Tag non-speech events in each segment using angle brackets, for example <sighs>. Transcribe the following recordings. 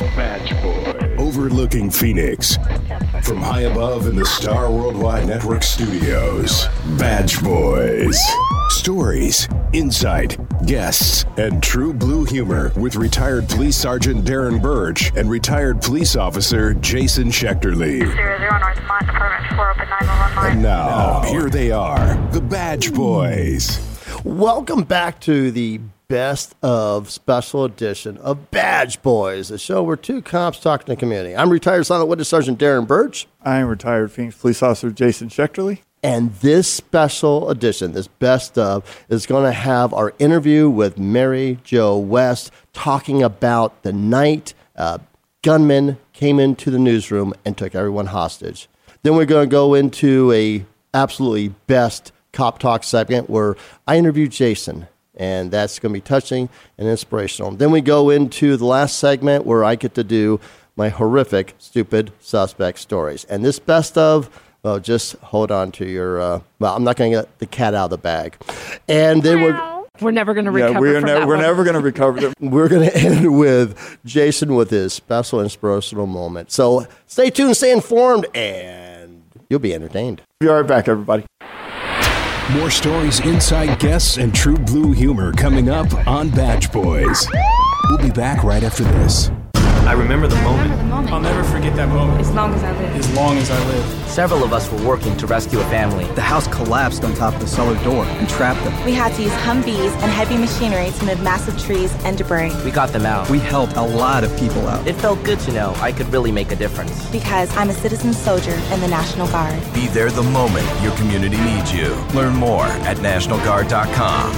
Badge Boy. Overlooking Phoenix. From high above in the Star Worldwide Network studios. Badge Boys. Stories, insight, guests, and true blue humor with retired Police Sergeant Darren Birch and retired police officer Jason Schechterly. Zero zero North Mine Department four open nine one one And now, here they are, the Badge Boys. Welcome back to the best of special edition of Badge Boys, a show where two cops talk to the community. I'm retired Silent Witness Sergeant Darren Birch, I am retired Phoenix Police Officer Jason Schechterly. and this special edition, this best of, is going to have our interview with Mary Jo West talking about the night uh, gunmen came into the newsroom and took everyone hostage. Then we're going to go into a absolutely best cop talk segment where I interview Jason, and that's going to be touching and inspirational. Then we go into the last segment where I get to do my horrific, stupid suspect stories. And this best of, well, just hold on to your. Uh, well, I'm not going to get the cat out of the bag. And then we're We're never going to recover Yeah, we're, from ne- that we're one. never going to recover them. <laughs> we're going <laughs> to end with Jason with his special inspirational moment. So stay tuned, stay informed, and you'll be entertained. Be right back, everybody. More stories, inside guests, and true blue humor coming up on Badge Boys. We'll be back right after this. I remember the moment. I'll never forget that moment. As long as I live. As long as I live. Several of us were working to rescue a family. The house collapsed on top of the cellar door and trapped them. We had to use Humvees and heavy machinery to move massive trees and debris We got them out. We helped a lot of people out. It felt good to know I could really make a difference. because I'm a citizen soldier in the National Guard. Be there the moment your community needs you. Learn more at NationalGuard.com.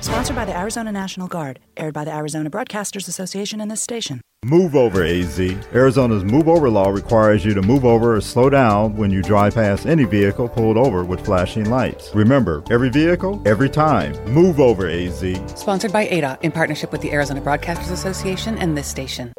Sponsored by the Arizona National Guard, aired by the Arizona Broadcasters Association and this station. Move over, AZ. Arizona's move over law requires you to move over or slow down when you drive past any vehicle pulled over with flashing lights. Remember, every vehicle, every time. Move over, AZ. Sponsored by ADA in partnership with the Arizona Broadcasters Association and this station.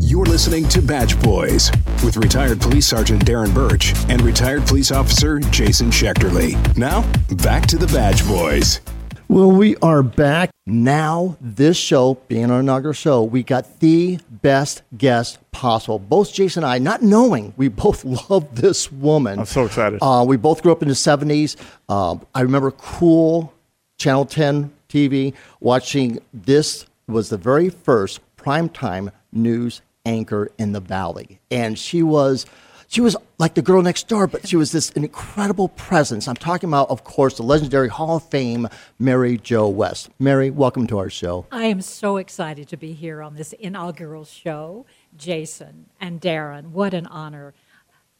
You're listening to Badge Boys with retired Police Sergeant Darren Birch and retired Police Officer Jason Schechterly. Now, back to the Badge Boys. Well, we are back now. This show, being our inaugural show, we got the best guest possible. Both Jason and I, not knowing, we both <laughs> love this woman. I'm so excited. Uh, we both grew up in the 70s. Um, I remember KOOL Channel 10 TV watching this was the very first primetime news anchor in the valley. And she was she was like the girl next door, but she was this incredible presence. I'm talking about, of course, the legendary Hall of Fame Mary Jo West. Mary, welcome to our show. I am so excited to be here on this inaugural show. Jason and Darren, what an honor.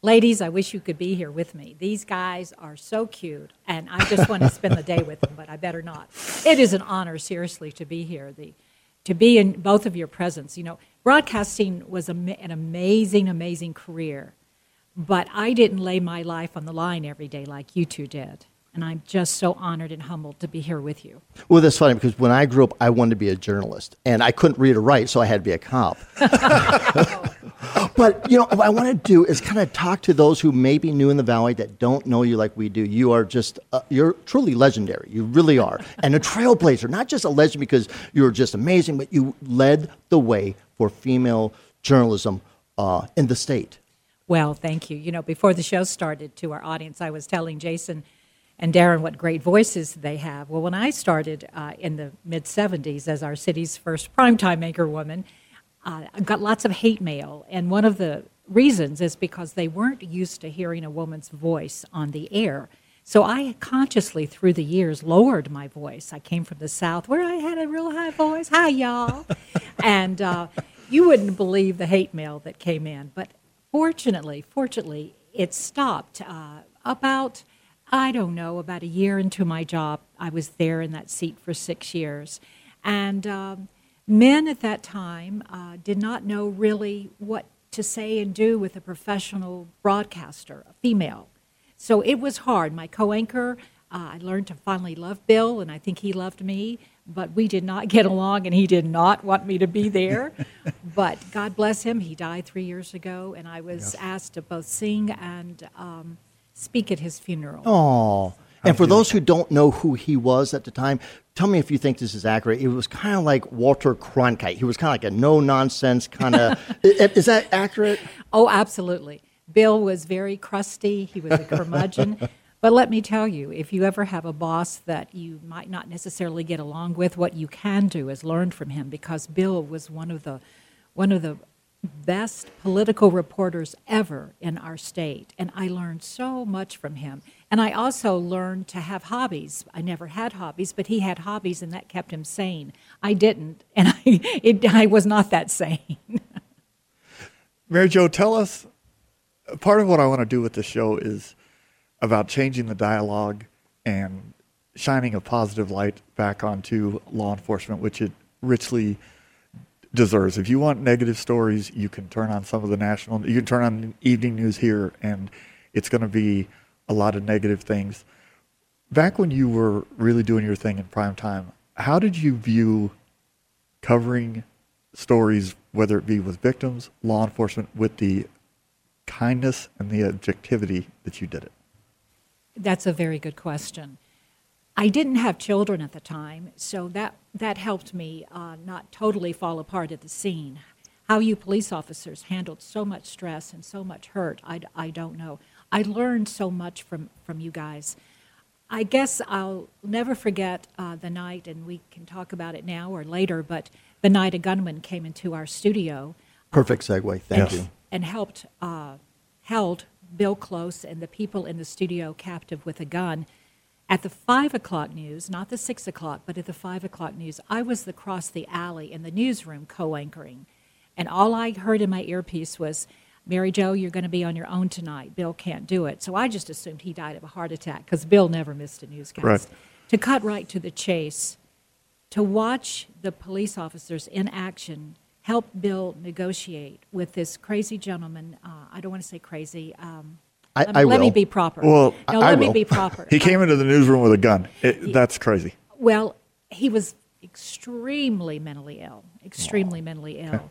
Ladies, I wish you could be here with me. These guys are so cute, and I just want to spend the day with them, but I better not. It is an honor, seriously, to be here. The, to be in both of your presence. You know, broadcasting was an amazing, amazing career, but I didn't lay my life on the line every day like you two did. And I'm just so honored and humbled to be here with you. Well, that's funny because when I grew up, I wanted to be a journalist, and I couldn't read or write, so I had to be a cop. <laughs> <laughs> but you know, what I want to do is kind of talk to those who may be new in the valley that don't know you like we do. You are just uh, you're truly legendary. You really are, and a trailblazer. Not just a legend because you're just amazing, but you led the way for female journalism uh, in the state. Well, thank you. You know, before the show started to our audience, I was telling Jason and Darren what great voices they have. Well, when I started uh, in the mid 70s as our city's first primetime anchor woman, uh, I got lots of hate mail. And one of the reasons is because they weren't used to hearing a woman's voice on the air. So I consciously, through the years, lowered my voice. I came from the South where I had a real high voice. Hi, y'all. <laughs> and uh, you wouldn't believe the hate mail that came in. But fortunately, fortunately, it stopped uh, about, I don't know, about a year into my job. I was there in that seat for six years. And um, men at that time uh, did not know really what to say and do with a professional broadcaster, a female. So it was hard. My co anchor, uh, I learned to finally love Bill, and I think he loved me, but we did not get along, and he did not want me to be there. <laughs> but God bless him, he died three years ago, and I was Yes. asked to both sing and um, speak at his funeral. Oh, And for those who don't know who he was at the time, tell me if you think this is accurate. It was kind of like Walter Cronkite. He was kind of like a no nonsense kind of. <laughs> is that accurate? Oh, absolutely. Bill was very crusty. He was a curmudgeon. <laughs> but let me tell you, if you ever have a boss that you might not necessarily get along with, what you can do is learn from him because Bill was one of the one of the best political reporters ever in our state. And I learned so much from him. And I also learned to have hobbies. I never had hobbies, but he had hobbies, and that kept him sane. I didn't, <laughs> and I, it, I was not that sane. <laughs> Mary Jo, tell us part of what I want to do with the show is about changing the dialogue and shining a positive light back onto law enforcement, which it richly deserves. If you want negative stories, you can turn on some of the national, you can turn on evening news here, and it's going to be a lot of negative things. Back when you were really doing your thing in prime time, how did you view covering stories, whether it be with victims, law enforcement, with the kindness and the objectivity that you did it? That's a very good question. I didn't have children at the time, so that, that helped me uh, not totally fall apart at the scene. How you police officers handled so much stress and so much hurt, I, I don't know. I learned so much from, from you guys. I guess I'll never forget uh, the night, and we can talk about it now or later, but the night a gunman came into our studio. Perfect segue. Thank and, you. And helped, uh, held Bill Close and the people in the studio captive with a gun. At the five o'clock news, not the six o'clock, but at the five o'clock news, I was across the alley in the newsroom co anchoring. And all I heard in my earpiece was, Mary Jo, you're going to be on your own tonight. Bill can't do it. So I just assumed he died of a heart attack because Bill never missed a newscast. Right. To cut right to the chase, to watch the police officers in action help Bill negotiate with this crazy gentleman. Uh, I don't want to say crazy. Um, I, let, I let me be proper. Well, no, I let me will. be <laughs> proper. He came into the newsroom with a gun. It, that's crazy. Well, he was extremely mentally ill, extremely mentally ill.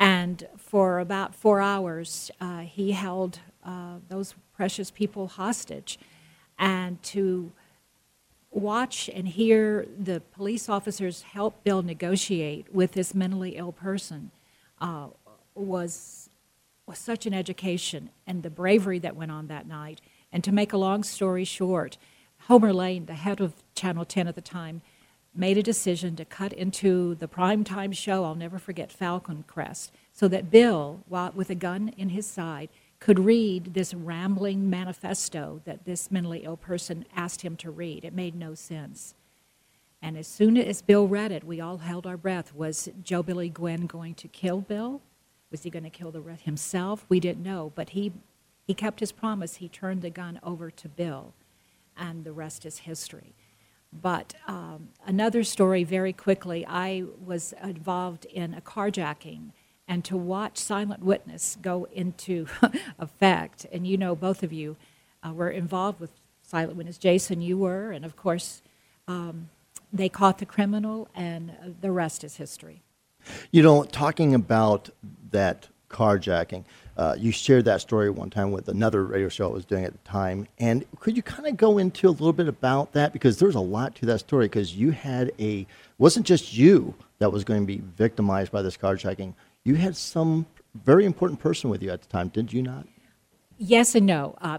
And for about four hours, uh, he held uh, those precious people hostage. And to watch and hear the police officers help Bill negotiate with this mentally ill person uh, was, was such an education and the bravery that went on that night. And to make a long story short, Homer Lane, the head of Channel 10 at the time, made a decision to cut into the primetime show, I'll never forget, Falcon Crest, so that Bill, while, with a gun in his side, could read this rambling manifesto that this mentally ill person asked him to read. It made no sense. And as soon as Bill read it, we all held our breath. Was Joe Billy Gwynn going to kill Bill? Was he going to kill the rest himself? We didn't know, but he, he kept his promise. He turned the gun over to Bill, and the rest is history. But um, another story, very quickly, I was involved in a carjacking, and to watch Silent Witness go into <laughs> effect, and you know, both of you uh, were involved with Silent Witness. Jason, you were, and of course, um, they caught the criminal, and uh, the rest is history. You know, talking about that carjacking, uh, you shared that story one time with another radio show I was doing at the time. And could you kind of go into a little bit about that? Because there's a lot to that story because you had a, wasn't just you that was going to be victimized by this carjacking. You had some very important person with you at the time, did you not? Yes and no. Uh,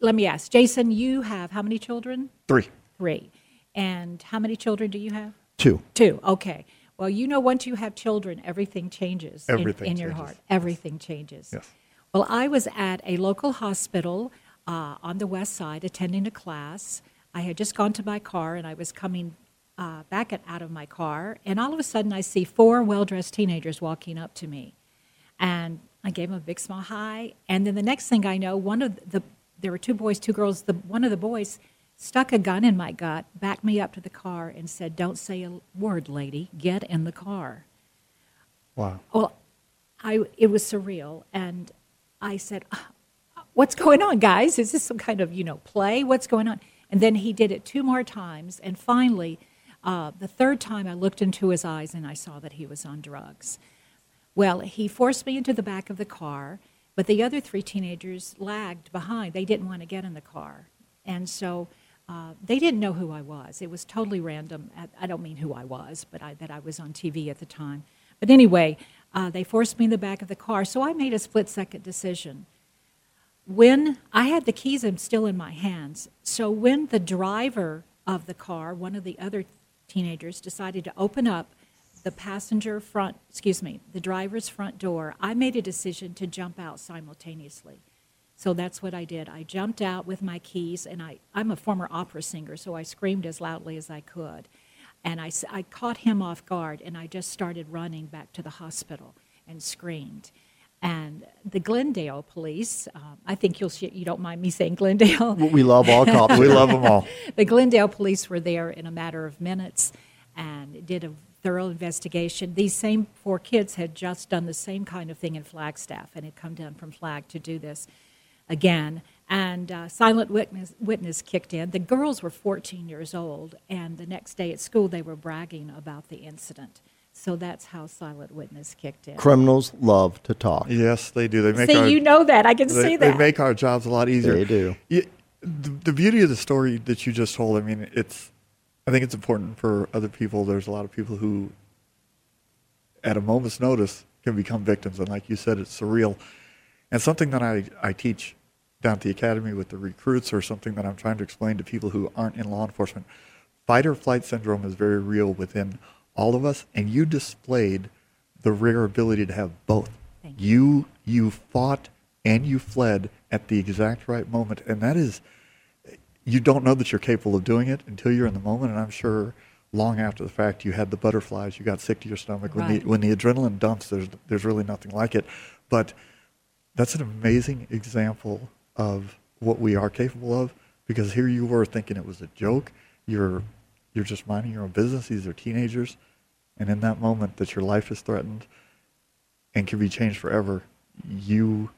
let me ask, Jason, you have how many children? Three. Three. And how many children do you have? Two. Two. Okay. Well, you know, once you have children, everything changes in- Everything in, your changes. heart. Everything changes. Yes. Well, I was at a local hospital uh, on the west side attending a class. I had just gone to my car and I was coming uh, back at, out of my car, and all of a sudden I see four well dressed teenagers walking up to me. And I gave them a big small hi. And then the next thing I know, one of the, there were two boys, two girls, the, one of the boys stuck a gun in my gut, backed me up to the car, and said, Don't say a word, lady, get in the car. Wow. Well, I, it was surreal. And I said, "Uh, What's going on, guys? Is this some kind of, you know, play? What's going on? And then he did it two more times. And finally, uh, the third time I looked into his eyes and I saw that he was on drugs. Well, he forced me into the back of the car, but the other three teenagers lagged behind. They didn't want to get in the car. And so uh, they didn't know who I was. It was totally random. I- don't mean who I was, but I, that I was on TV at the time. But anyway, uh, they forced me in the back of the car, so I made a split second decision. When I had the keys I'm still in my hands, so when the driver of the car, one of the other teenagers, decided to open up the passenger front, excuse me, the driver's front door, I made a decision to jump out simultaneously. So that's what I did. I jumped out with my keys, and I, I'm a former opera singer, so I screamed as loudly as I could. And I caught him off guard, and I just started running back to the hospital and screamed. And the Glendale police, um, I think you'll, sh- you don't mind me saying Glendale. We love all cops. We <laughs> love them all. the Glendale police were there in a matter of minutes and did a thorough investigation. These same four kids had just done the same kind of thing in Flagstaff and had come down from Flag to do this again. And uh, silent witness, witness kicked in. The girls were 14 years old, and the next day at school they were bragging about the incident. So that's how silent witness kicked in. Criminals love to talk. Yes, they do. They make See, our, you know that. I can they, see They make our jobs a lot easier. They do. Yeah, the, the beauty of the story that you just told, I mean, it's. I think it's important for other people. There's a lot of people who, at a moment's notice, can become victims, and like you said, it's surreal. And something that I, I teach down at the academy with the recruits, or something that I'm trying to explain to people who aren't in law enforcement, fight or flight syndrome is very real within all of us, and you displayed the rare ability to have both. You you fought and you fled at the exact right moment, and that is you don't know that you're capable of doing it until you're in the moment. And I'm sure long after the fact, you had the butterflies, you got sick to your stomach. When the when the adrenaline dumps, there's there's really nothing like it. But that's an amazing example of what we are capable of because here you were thinking it was a joke. You're you're just minding your own business. These are teenagers, and in that moment that your life is threatened and can be changed forever, you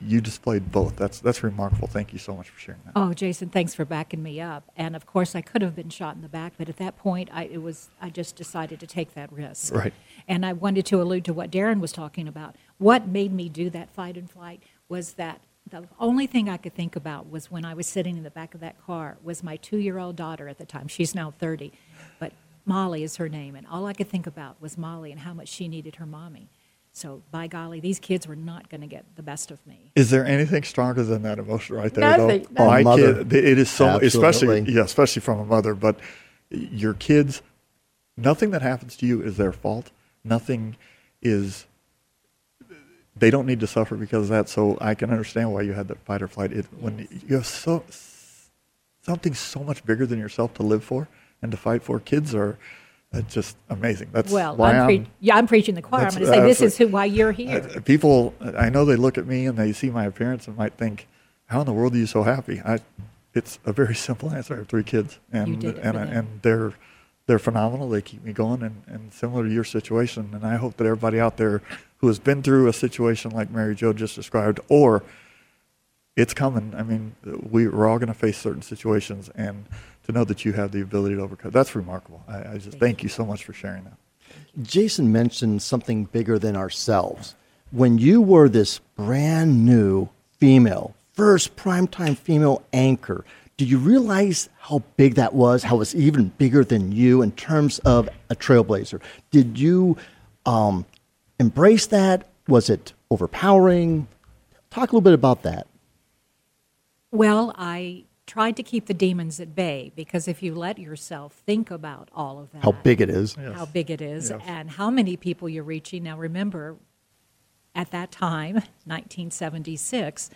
you displayed both. That's that's remarkable. Thank you so much for sharing that. Oh, Jason, thanks for backing me up. And of course, I could have been shot in the back, but at that point, I it was I just decided to take that risk. Right. And I wanted to allude to what Darren was talking about. What made me do that fight and flight was that the only thing I could think about was when I was sitting in the back of that car was my two-year-old daughter at the time. She's now 30, but Molly is her name, and all I could think about was Molly and how much she needed her mommy. So, by golly, these kids were not going to get the best of me. Is there anything stronger than that emotion right there? Nothing, Though? My nothing. kid, it is so, especially yeah, especially from a mother. But your kids, nothing that happens to you is their fault. Nothing is. They don't need to suffer because of that. So I can understand why you had that fight or flight. It, when you have so something so much bigger than yourself to live for and to fight for, kids are uh, just amazing. That's Well, why I'm, I'm, yeah, I'm preaching the choir. I'm going to say this is who, why you're here. uh, people, I know they look at me and they see my appearance and might think, "How in the world are you so happy?" I, it's a very <laughs> simple answer. I have three kids, and it and for I- them. and they're they're phenomenal. They keep me going, and, and similar to your situation. And I hope that everybody out there who has been through a situation like Mary Jo just described, or it's coming. I mean, we, we're all going to face certain situations, and to know that you have the ability to overcome that's remarkable. I, I just thank you so much for sharing that. Jason mentioned something bigger than ourselves. When you were this brand new female, first primetime female anchor, do you realize how big that was? How it's even bigger than you in terms of a trailblazer? Did you um, embrace that? Was it overpowering? Talk a little bit about that. Well, I tried to keep the demons at bay because if you let yourself think about all of that, How big it is. how big it is, Yes. and how many people you're reaching. Now, remember, at that time, 1976,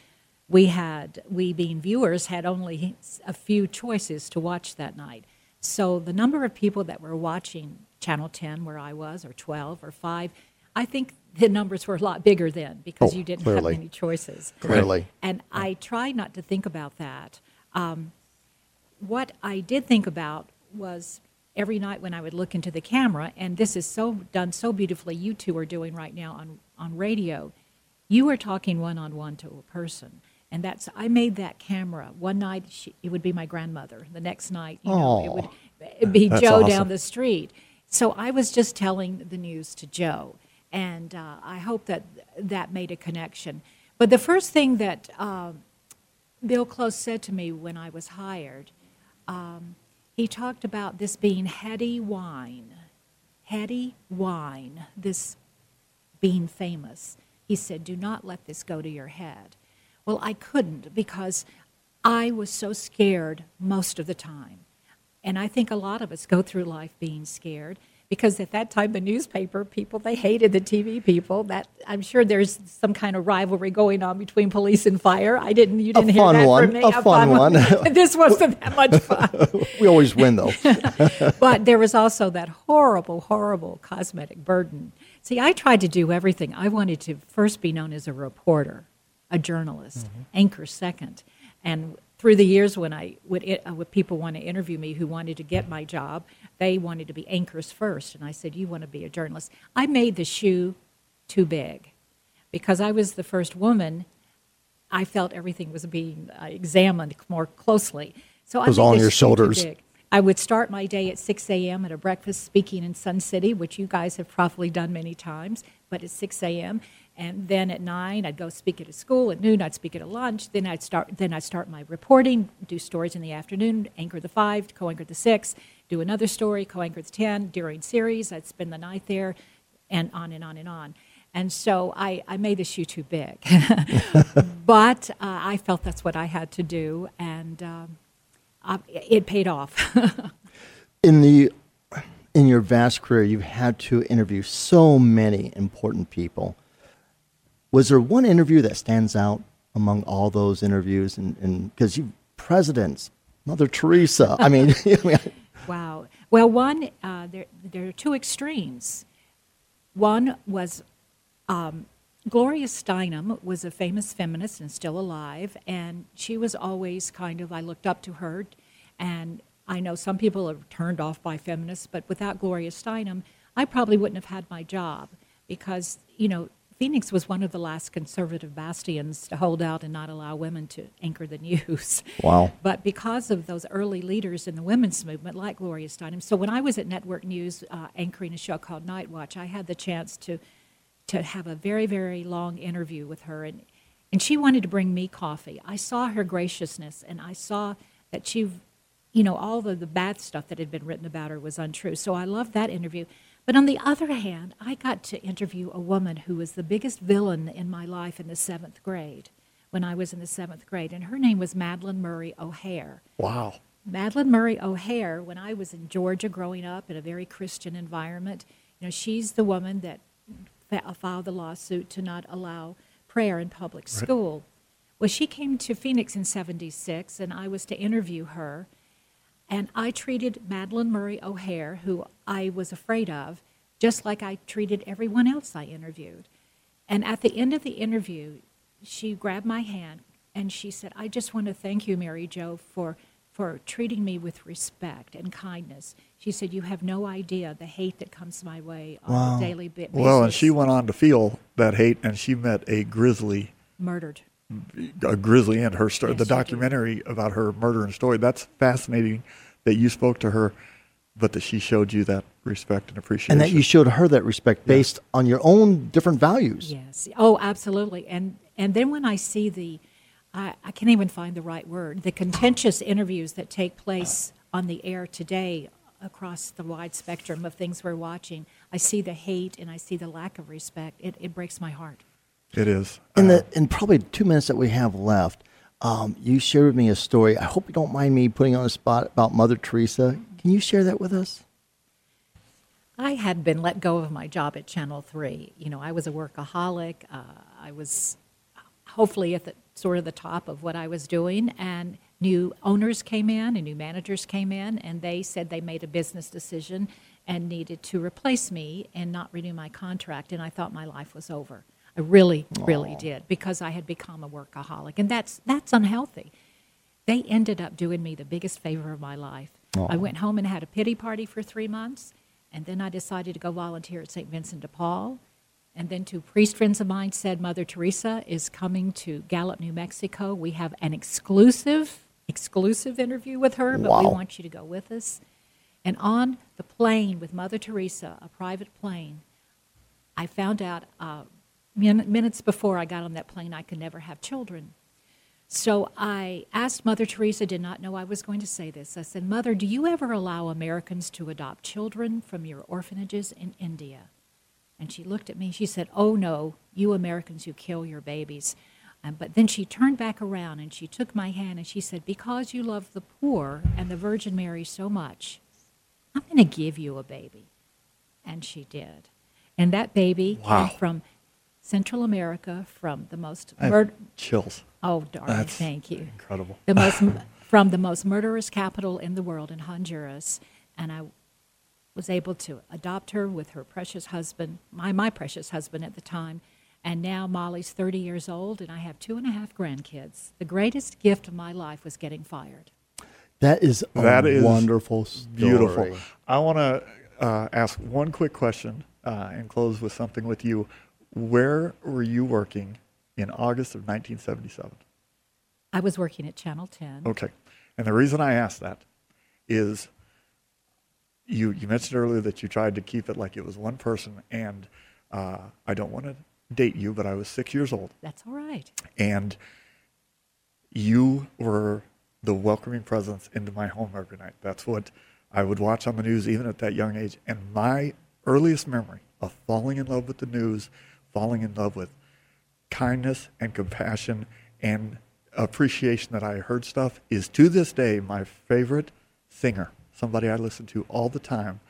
we had, we being viewers, had only a few choices to watch that night. So the number of people that were watching Channel 10, where I was, or 12, or 5, I think the numbers were a lot bigger then because Oh, you didn't clearly. have many choices. Clearly. And I try not to think about that. Um, what I did think about was every night when I would look into the camera, and this is so done so beautifully. You two are doing right now on on radio. You are talking one on one to a person, and that's I made that camera one night. She, it would be my grandmother. The next night, you know, it would it'd be That's Joe awesome. down the street. So I was just telling the news to Joe, and uh, I hope that that made a connection. But the first thing that um, Bill Close said to me when I was hired um, he talked about this being heady wine, heady wine, this being famous. He said, Do not let this go to your head. Well, I couldn't because I was so scared most of the time. And I think a lot of us go through life being scared because at that time the newspaper people they hated the TV people. That I'm sure there's some kind of rivalry going on between police and fire. I didn't you didn't a hear that one. from me. A, fun, one. <laughs> this wasn't that much <laughs> fun. we always win though. <laughs> but there was also that horrible, horrible cosmetic burden. See, I tried to do everything. I wanted to first be known as a reporter, a journalist, Mm-hmm. anchor second, and through the years when I would, uh, would people want to interview me who wanted to get my job, they wanted to be anchors first, and I said, "You want to be a journalist?" I made the shoe too big because I was the first woman. I felt everything was being uh, examined more closely, so I was made all on your too shoulders. big. I would start my day at 6 a.m. at a breakfast speaking in Sun City, which you guys have probably done many times, but at 6 a.m. And then at 9, I'd go speak at a school. At noon, I'd speak at a lunch. Then I'd start, then I'd start my reporting, do stories in the afternoon, anchor the 5, co anchor the 6, do another story, co anchor the 10 during series. I'd spend the night there, and on and on and on. And so I, I made the shoe too big. <laughs> but uh, I felt that's what I had to do, and um, I, it paid off. <laughs> in the in your vast career, you've had to interview so many important people. Was there one interview that stands out among all those interviews? And because you presidents, Mother Teresa. I mean, <laughs> I mean, <laughs> Wow. Well, one, uh, there, there are two extremes. One was um, Gloria Steinem was a famous feminist and still alive, and she was always kind of, I looked up to her, and I know some people are turned off by feminists, but without Gloria Steinem, I probably wouldn't have had my job because, you know, Phoenix was one of the last conservative bastions to hold out and not allow women to anchor the <laughs> news. Wow. But because of those early leaders in the women's movement, like Gloria Steinem, so when I was at Network News uh, anchoring a show called Night Watch, I had the chance to to have a very very long interview with her, and and she wanted to bring me coffee. I saw her graciousness, and I saw that she, you know, all the the bad stuff that had been written about her was untrue. So I loved that interview. But on the other hand, I got to interview a woman who was the biggest villain in my life in the seventh grade when I was in the seventh grade, and her name was Madalyn Murray O'Hair. Wow. Madalyn Murray O'Hair, when I was in Georgia growing up in a very Christian environment, you know, she's the woman that filed the lawsuit to not allow prayer in public school. Well, she came to Phoenix in 76, and I was to interview her. And I treated Madalyn Murray O'Hair, who I was afraid of, just like I treated everyone else I interviewed. And at the end of the interview, she grabbed my hand and she said, I just want to thank you, Mary Jo, for, for treating me with respect and kindness. She said, You have no idea the hate that comes my way on Wow. a daily basis. Well, and she went on to feel that hate, and she met a grizzly, murdered. a grizzly end. Her story, Yes, the documentary about her murder and story. That's fascinating that you spoke to her, but that she showed you that respect and appreciation. and that you showed her that respect based on your own different values. Yes. Oh, absolutely. And and then when I see the, I, I can't even find the right word, the contentious interviews that take place on the air today across the wide spectrum of things we're watching, I see the hate and I see the lack of respect. It, it breaks my heart. It is. In the in probably two minutes that we have left, um, you shared with me a story. I hope you don't mind me putting on the spot about Mother Teresa. Can you share that with us? I had been let go of my job at Channel 3. You know, I was a workaholic. Uh, I was hopefully at the sort of the top of what I was doing, and new owners came in and new managers came in, and they said they made a business decision and needed to replace me and not renew my contract, and I thought my life was over. I really, really did because I had become a workaholic, and that's that's unhealthy. They ended up doing me the biggest favor of my life. Aw. I went home and had a pity party for three months, and then I decided to go volunteer at St. Vincent de Paul. And then two priest friends of mine said, Mother Teresa is coming to Gallup, New Mexico. We have an exclusive, exclusive interview with her, but we want you to go with us. And on the plane with Mother Teresa, a private plane, I found out uh, min- minutes before I got on that plane I could never have children. So I asked Mother Teresa, did not know I was going to say this. I said, Mother, do you ever allow Americans to adopt children from your orphanages in India? And she looked at me. She said, Oh, no, you Americans, you kill your babies. Um, but then she turned back around and she took my hand and she said, Because you love the poor and the Virgin Mary so much, I'm going to give you a baby. And she did. And that baby Wow. came from Central America, from the most murder. chills. Oh, darling, That's thank you. incredible. The most <laughs> from the most murderous capital in the world in Honduras, and I was able to adopt her with her precious husband, my my precious husband at the time. And now Molly's 30 years old, and I have two and a half grandkids. The greatest gift of my life was getting fired. That is a That is wonderful story. Beautiful. I want to uh, ask one quick question uh, and close with something with you. Where were you working in August of 1977? I was working at Channel 10. Okay. And the reason I ask that is you, you mentioned earlier that you tried to keep it like it was one person. And uh, I don't want to date you, but I was six years old. That's all right. And you were the welcoming presence into my home every night. That's what I would watch on the news even at that young age. And my earliest memory of falling in love with the news, falling in love with kindness and compassion and appreciation that I heard stuff is to this day my favorite singer, somebody I listen to all the time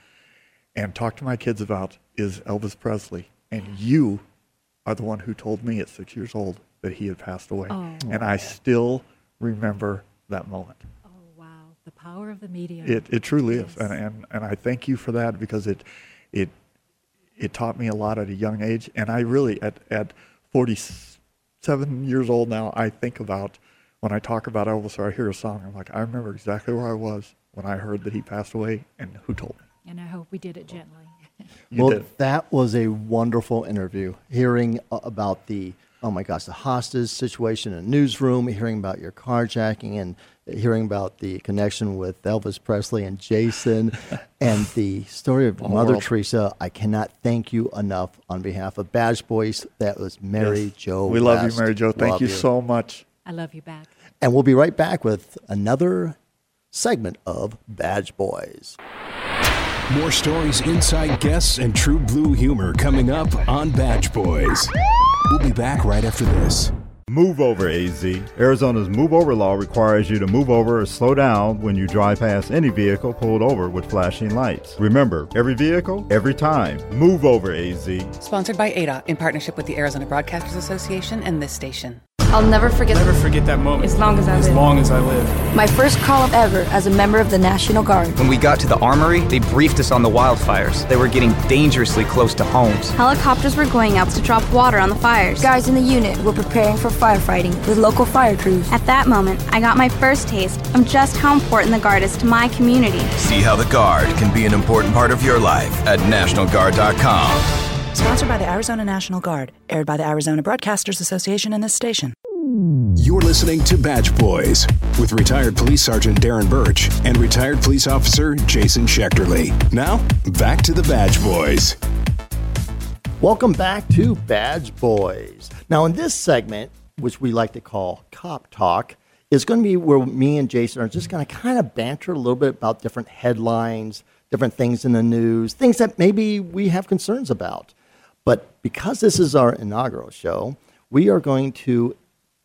and talk to my kids about is Elvis Presley. And you are the one who told me at six years old that he had passed away. Oh. And I still remember that moment. Oh, wow. The power of the media. It, it truly is. And, and, and I thank you for that because it, it, it taught me a lot at a young age. And I really, at, at 47 years old now, I think about when I talk about Elvis or I hear a song, I'm like, I remember exactly where I was when I heard that he passed away and who told me. And I hope we did it gently. <laughs> Well, did. that was a wonderful interview. Hearing about the oh my gosh, the hostage situation in a newsroom, hearing about your carjacking, and hearing about the connection with Elvis Presley and Jason, <laughs> and the story of Whole Mother world. Teresa. I cannot thank you enough on behalf of Badge Boys. That was Mary Yes. Jo. We love you, Mary Jo. Thank Love you so much. I love you back. And we'll be right back with another segment of Badge Boys. More stories, inside guests, and true blue humor coming up on Badge Boys. We'll be back right after this. Move over, AZ. Arizona's move over law requires you to move over or slow down when you drive past any vehicle pulled over with flashing lights. Remember, every vehicle, every time. Move over, AZ. Sponsored by ADA in partnership with the Arizona Broadcasters Association and this station. I'll never forget Never forget that moment. As long as I As live. long as I live. my first call up ever as a member of the National Guard. When we got to the armory, they briefed us on the wildfires. They were getting dangerously close to homes. Helicopters were going out to drop water on the fires. Guys in the unit were preparing for firefighting with local fire crews. At that moment, I got my first taste of just how important the Guard is to my community. See how the Guard can be an important part of your life at NationalGuard.com. Sponsored by the Arizona National Guard. Aired by the Arizona Broadcasters Association and this station. You're listening to Badge Boys with retired police sergeant Darren Birch and retired police officer Jason Schechterly. Now, back to the Badge Boys. Welcome back to Badge Boys. Now, in this segment, which we like to call Cop Talk, is going to be where me and Jason are just going to kind of banter a little bit about different headlines, different things in the news, things that maybe we have concerns about. But because this is our inaugural show, we are going to,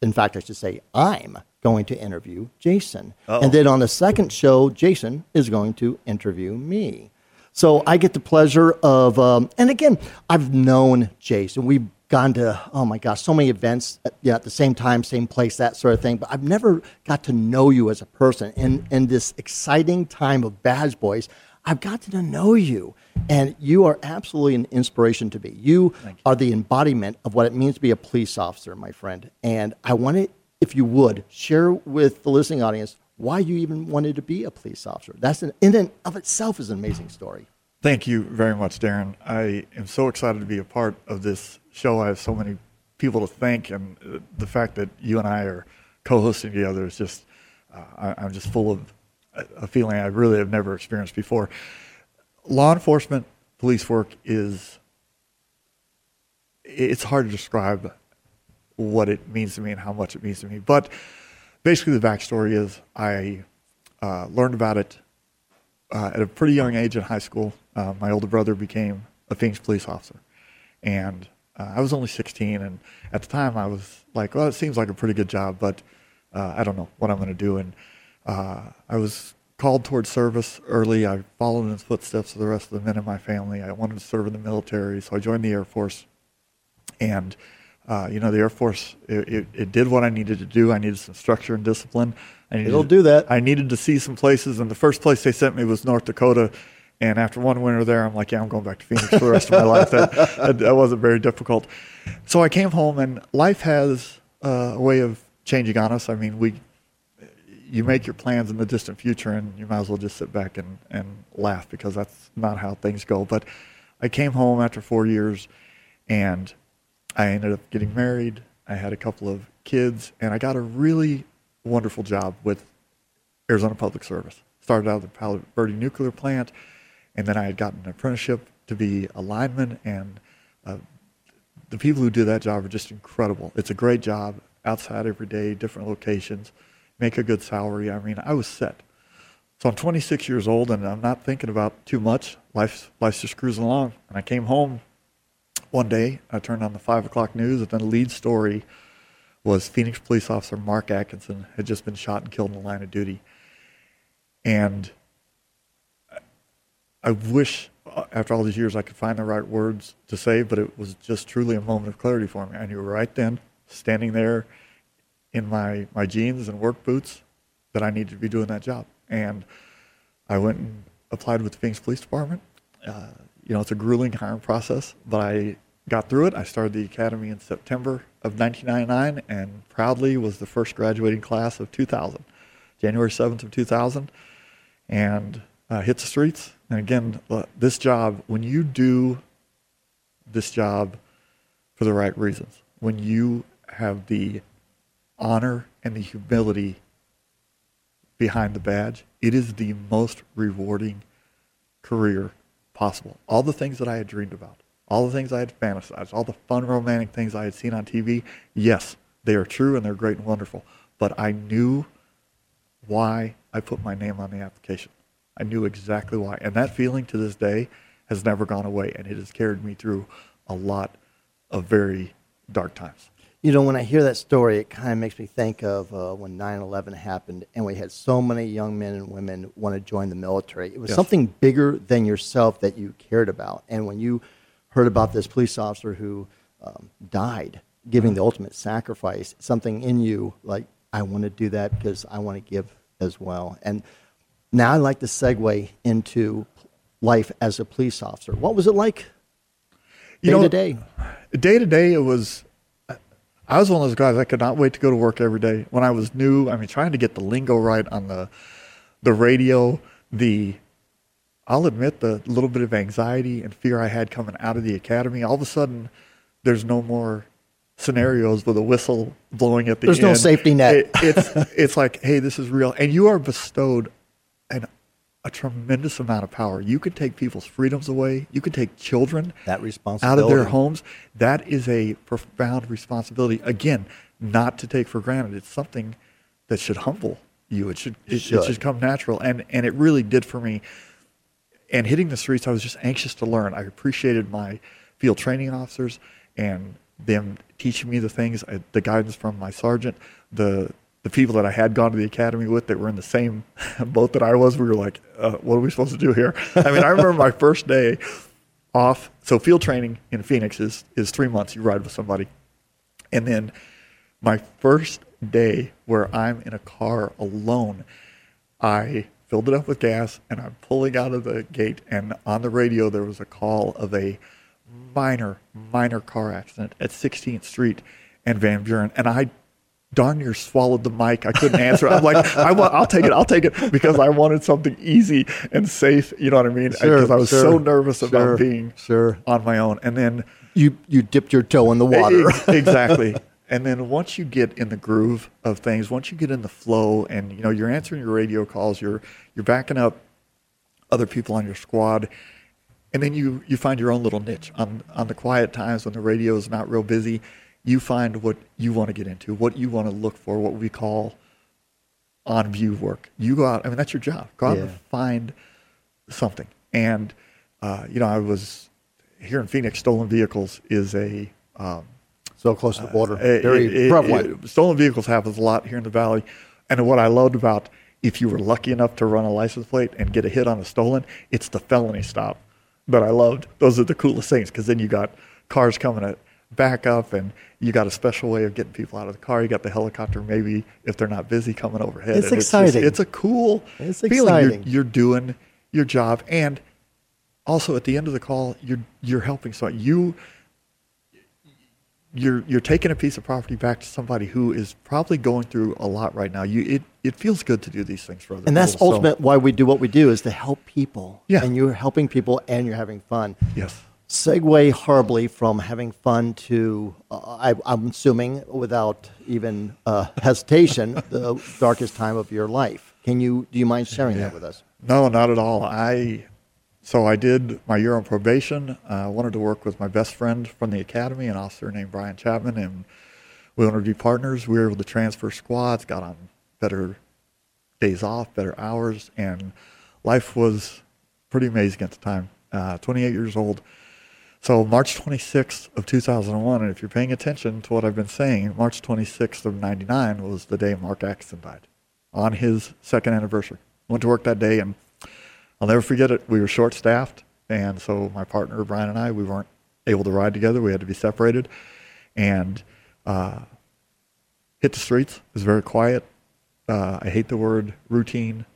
in fact, I should say, I'm going to interview Jason. Uh-oh. And then on the second show, Jason is going to interview me. So I get the pleasure of, um, and again, I've known Jason. We've gone to, oh my gosh, so many events at, yeah, at the same time, same place, that sort of thing. But I've never got to know you as a person. In, in this exciting time of Badge Boys, I've gotten to know you. And you are absolutely an inspiration to me. You, are the embodiment of what it means to be a police officer, my friend. And I wanted, if you would, share with the listening audience why you even wanted to be a police officer. That's an, in and of itself is an amazing story. Thank you very much, Darren. I am so excited to be a part of this show. I have so many people to thank, and uh, the fact that you and I are co-hosting together is just, uh, I, I'm just full of a, a feeling I really have never experienced before. Law enforcement, police work is, it's hard to describe what it means to me and how much it means to me. But basically, the backstory is I uh, learned about it uh, at a pretty young age in high school. Uh, my older brother became a Phoenix police officer, and uh, I was only 16. And at the time, I was like, "Well, it seems like a pretty good job, but uh, I don't know what I'm going to do." And uh, I was called towards service early. I followed in the footsteps of the rest of the men in my family. I wanted to serve in the military, so I joined the Air Force. And uh, you know, the Air Force it, it, it, did what I needed to do. I needed some structure and discipline. I needed, It'll do that. I needed to see some places, and the first place they sent me was North Dakota. And after one winter there, I'm like, yeah, I'm going back to Phoenix for the rest of my life. That, that, that, wasn't very difficult. So I came home, and life has uh, a way of changing on us. I mean, we you make your plans in the distant future, and you might as well just sit back and, and laugh because that's not how things go. But I came home after four years, and I ended up getting married. I had a couple of kids, and I got a really wonderful job with Arizona Public Service. Started out at the Palo Verde Nuclear Plant, and then I had gotten an apprenticeship to be a lineman, and uh, the people who do that job are just incredible. It's a great job, outside every day, different locations, make a good salary. I mean, I was set. So I'm 26 years old, and I'm not thinking about too much. Life's, just cruising along. And I came home one day, I turned on the 5 o'clock news, and the lead story was Phoenix police officer Marc Atkinson had just been shot and killed in the line of duty. And I wish uh, after all these years I could find the right words to say, but it was just truly a moment of clarity for me. I knew right then, standing there in my, my jeans and work boots, that I needed to be doing that job. And I went and applied with the Phoenix Police Department. Uh, you know, it's a grueling hiring process, but I got through it. I started the academy in September of 1999 and proudly was the first graduating class of 2000, January 7th of 2000, and uh, hit the streets. And again, uh, this job, when you do this job for the right reasons, when you have the honor and the humility behind the badge, it is the most rewarding career possible. All the things that I had dreamed about, all the things I had fantasized, all the fun romantic things I had seen on TV, yes, they are true and they're great and wonderful. But I knew why I put my name on the application. I knew exactly why. And that feeling to this day has never gone away and it has carried me through a lot of very dark times. You know, when I hear that story, it kind of makes me think of uh, when 9 11 happened and we had so many young men and women want to join the military. It was yes. something bigger than yourself that you cared about. And when you heard about this police officer who um, died giving the ultimate sacrifice, something in you like, I want to do that because I want to give as well. And now I'd like to segue into life as a police officer. What was it like day you know, to day? Day to day, it was I was one of those guys I could not wait to go to work every day. When I was new, I mean, trying to get the lingo right on the the radio, the I'll admit the little bit of anxiety and fear I had coming out of the academy. All of a sudden, there's no more scenarios with a whistle blowing at the there's end. no safety net. It, it's <laughs> it's like, hey, this is real, and you are bestowed an a tremendous amount of power. You could take people's freedoms away. You could take children that out of their homes. That is a profound responsibility. Again, not to take for granted. It's something that should humble you. It should it, should. it should come natural, and and it really did for me. And hitting the streets, I was just anxious to learn. I appreciated my field training officers and them teaching me the things, uh, the guidance from my sergeant, the the people that I had gone to the academy with that were in the same <laughs> boat that I was, we were like, uh, what are we supposed to do here? <laughs> I mean, I remember my first day off. So field training in Phoenix is, is three months. You ride with somebody. And then my first day where I'm in a car alone, I filled it up with gas and I'm pulling out of the gate. And on the radio, there was a call of a minor, minor car accident at 16th Street and Van Buren. And I darn near swallowed the mic. I couldn't answer. I'm like, I want, I'll take it. I'll take it because I wanted something easy and safe. You know what I mean? Because sure, I was sure, so nervous sure, about being sure. on my own. And then you you dipped your toe in the water. <laughs> exactly. And then once you get in the groove of things, once you get in the flow, and you know you're answering your radio calls, you're you're backing up other people on your squad, and then you you find your own little niche on on the quiet times when the radio is not real busy you find what you want to get into, what you want to look for, what we call on view work. You go out. I mean, that's your job. Go out Yeah. and find something. And uh, you know, I was here in Phoenix. Stolen vehicles is a um, So close to the border. uh, Very it- prevalent. it- stolen vehicles happens a lot here in the valley, and what I loved about if you were lucky enough to run a license plate and get a hit on a stolen, it's the felony stop that I loved. Those are the coolest things because then you got cars coming at back up, and you got a special way of getting people out of the car. You got the helicopter, maybe if they're not busy, coming overhead. It's and exciting. it's a cool It's feeling. You're- You're, doing your job, and also at the end of the call, you're you're helping someone. You you're you're taking a piece of property back to somebody who is probably going through a lot right now. You it, it feels good to do these things for other And that's people. so- ultimate why we do what we do is to help people. Yeah. And you're helping people and you're having fun. Yes. Segue horribly from having fun to, uh, I, I'm assuming, without even uh, <laughs> hesitation, the darkest time of your life. Can you, do you mind sharing that with us? No, not at all. I so I did my year on probation. I wanted to work with my best friend from the academy, an officer named Brian Chapman, and we wanted to be partners. We were able to transfer squads, got on better days off, better hours, and life was pretty amazing at the time. Uh, 28 years old. So March 26th of 2001, and if you're paying attention to what I've been saying, March 26th of 99 was the day Marc Atkinson died on his second anniversary. Went to work that day, and I'll never forget it. We were short staffed, and so my partner Brian and I, we weren't able to ride together. We had to be separated, and uh, hit the streets. It was very quiet. Uh, I hate the word routine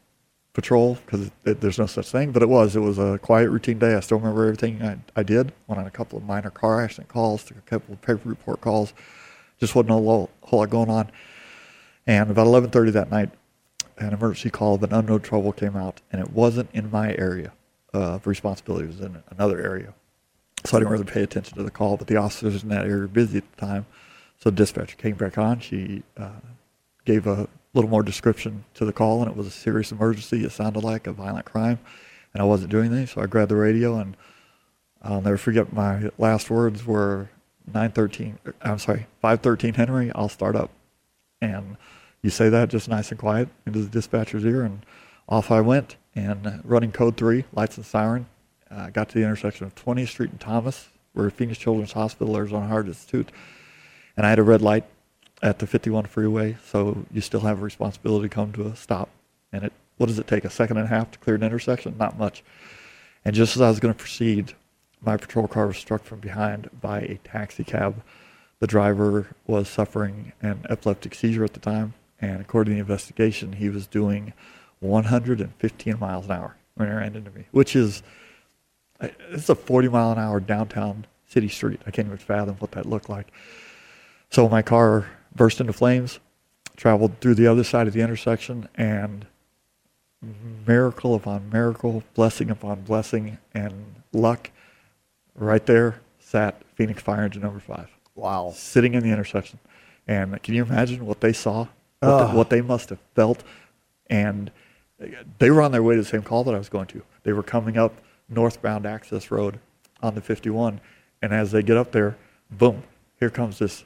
patrol because there's no such thing, but it was. It was a quiet, routine day. I still remember everything I, I did. Went on a couple of minor car accident calls, took a couple of paper report calls. Just wasn't a lo- whole lot going on. And about 11:30 that night, an emergency call of an unknown trouble came out, and it wasn't in my area of responsibility. It was in another area, so I didn't really pay attention to the call. But the officers in that area were busy at the time, so the dispatcher came back on. She uh, gave a little more description to the call, and it was a serious emergency. It sounded like a violent crime, and I wasn't doing anything. So I grabbed the radio, and I'll never forget my last words were 913. I'm sorry, 513 Henry. I'll start up, and you say that just nice and quiet into the dispatcher's ear, and off I went. And running code three, lights and siren, uh, got to the intersection of 20th Street and Thomas, where Phoenix Children's Hospital, Arizona Heart Institute, and I had a red light at the 51 freeway, so you still have a responsibility to come to a stop. And it, what does it take? A second and a half to clear an intersection? Not much. And just as I was going to proceed, my patrol car was struck from behind by a taxi cab. The driver was suffering an epileptic seizure at the time, and according to the investigation, he was doing 115 miles an hour when he ran into me, which is it's a 40 mile an hour downtown city street. I can't even fathom what that looked like. So my car burst into flames, traveled through the other side of the intersection, and miracle upon miracle, blessing upon blessing, and luck, right there sat Phoenix Fire Engine number five. Wow. Sitting in the intersection. And can you imagine what they saw? What, the, what they must have felt? And they were on their way to the same call that I was going to. They were coming up northbound access road on the 51. And as they get up there, boom, here comes this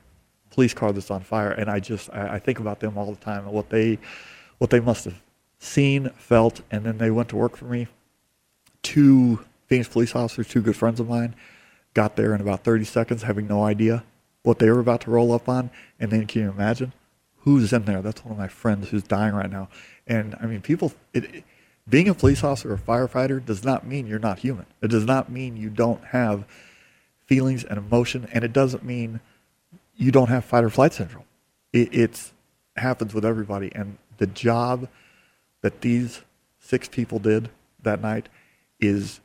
police car that's on fire. And I just, I, I think about them all the time and what they, what they must have seen, felt. And then they went to work for me. Two Phoenix police officers, two good friends of mine, got there in about 30 seconds, having no idea what they were about to roll up on. And then can you imagine who's in there? That's one of my friends who's dying right now. And I mean, people, it, it- being a police officer or firefighter does not mean you're not human. It does not mean you don't have feelings and emotion, and it doesn't mean you don't have fight or flight syndrome. It it's, happens with everybody, and the job that these six people did that night is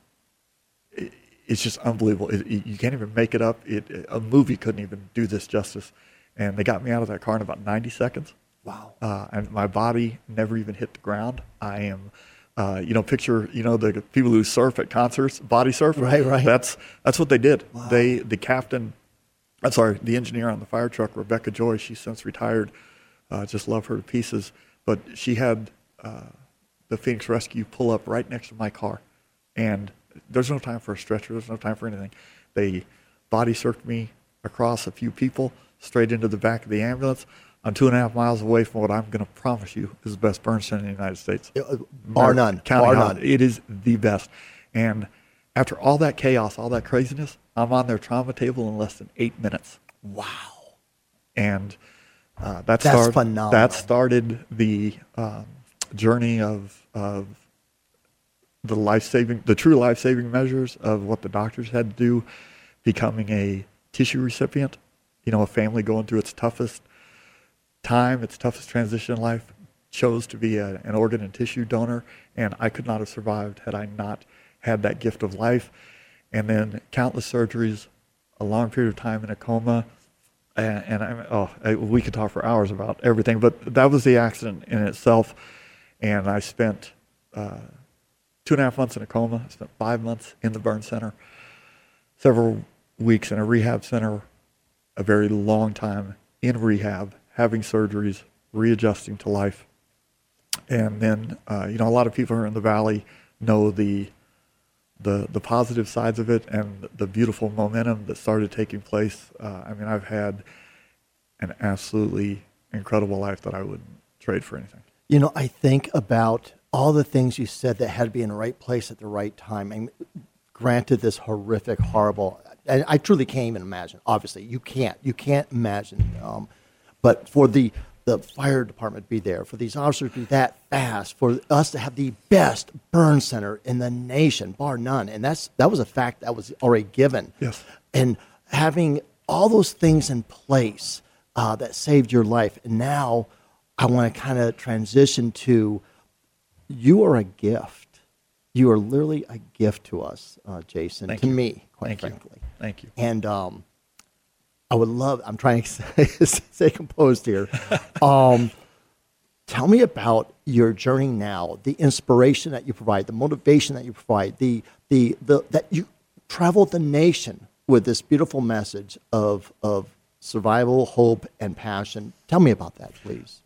it- it's just unbelievable. It, it- you can't even make it up. It, a movie couldn't even do this justice. And they got me out of that car in about 90 seconds. Wow. Uh, and my body never even hit the ground. I am, uh, you know, picture, you know, the people who surf at concerts, body surf. Right, right. That's that's what they did. They, the captain, I'm sorry, the engineer on the fire truck, Rebecca Joy. She's since retired. Uh, just love her to pieces. But she had uh, the Phoenix Rescue pull up right next to my car, and there's no time for a stretcher. There's no time for anything. They body surfed me across a few people, straight into the back of the ambulance. I'm two and a half miles away from what I'm going to promise you is the best burn center in the United States. Uh, bar none. County Bar none. It is the best. And after all that chaos, all that craziness, I'm on their trauma table in less than eight minutes. Wow. And uh, that That's started, phenomenal. That started the um, journey of, of the life saving, the true life saving measures of what the doctors had to do, becoming a tissue recipient. You know, a family going through its toughest time, its toughest transition in life, chose to be a, an organ and tissue donor, and I could not have survived had I not had that gift of life. And then countless surgeries, a long period of time in a coma, and, and I, oh, I, we could talk for hours about everything, but that was the accident in itself. And I spent uh, two and a half months in a coma. I spent five months in the burn center, several weeks in a rehab center, a very long time in rehab, having surgeries, readjusting to life. And then, uh, you know, a lot of people here in the valley know the the the positive sides of it and the beautiful momentum that started taking place. Uh, I mean, I've had an absolutely incredible life that I wouldn't trade for anything. You know, I think about all the things you said that had to be in the right place at the right time. And granted, this horrific, horrible, and I truly can't even imagine. Obviously, you can't. You can't imagine. Um, but for the the fire department be there, for these officers to be that fast, for us to have the best burn center in the nation, bar none, and that's that was a fact that was already given. Yes. And having all those things in place uh, that saved your life, and now I want to kind of transition to you are a gift. You are literally a gift to us, uh, Jason. Thank to you. me, quite Thank you. frankly. Thank you. And um, I would love. I'm trying to <laughs> stay, composed here. Um, tell me about your journey now, the inspiration that you provide, the motivation that you provide, the the, the that you travel the nation with this beautiful message of of survival, hope, and passion. Tell me about that, please.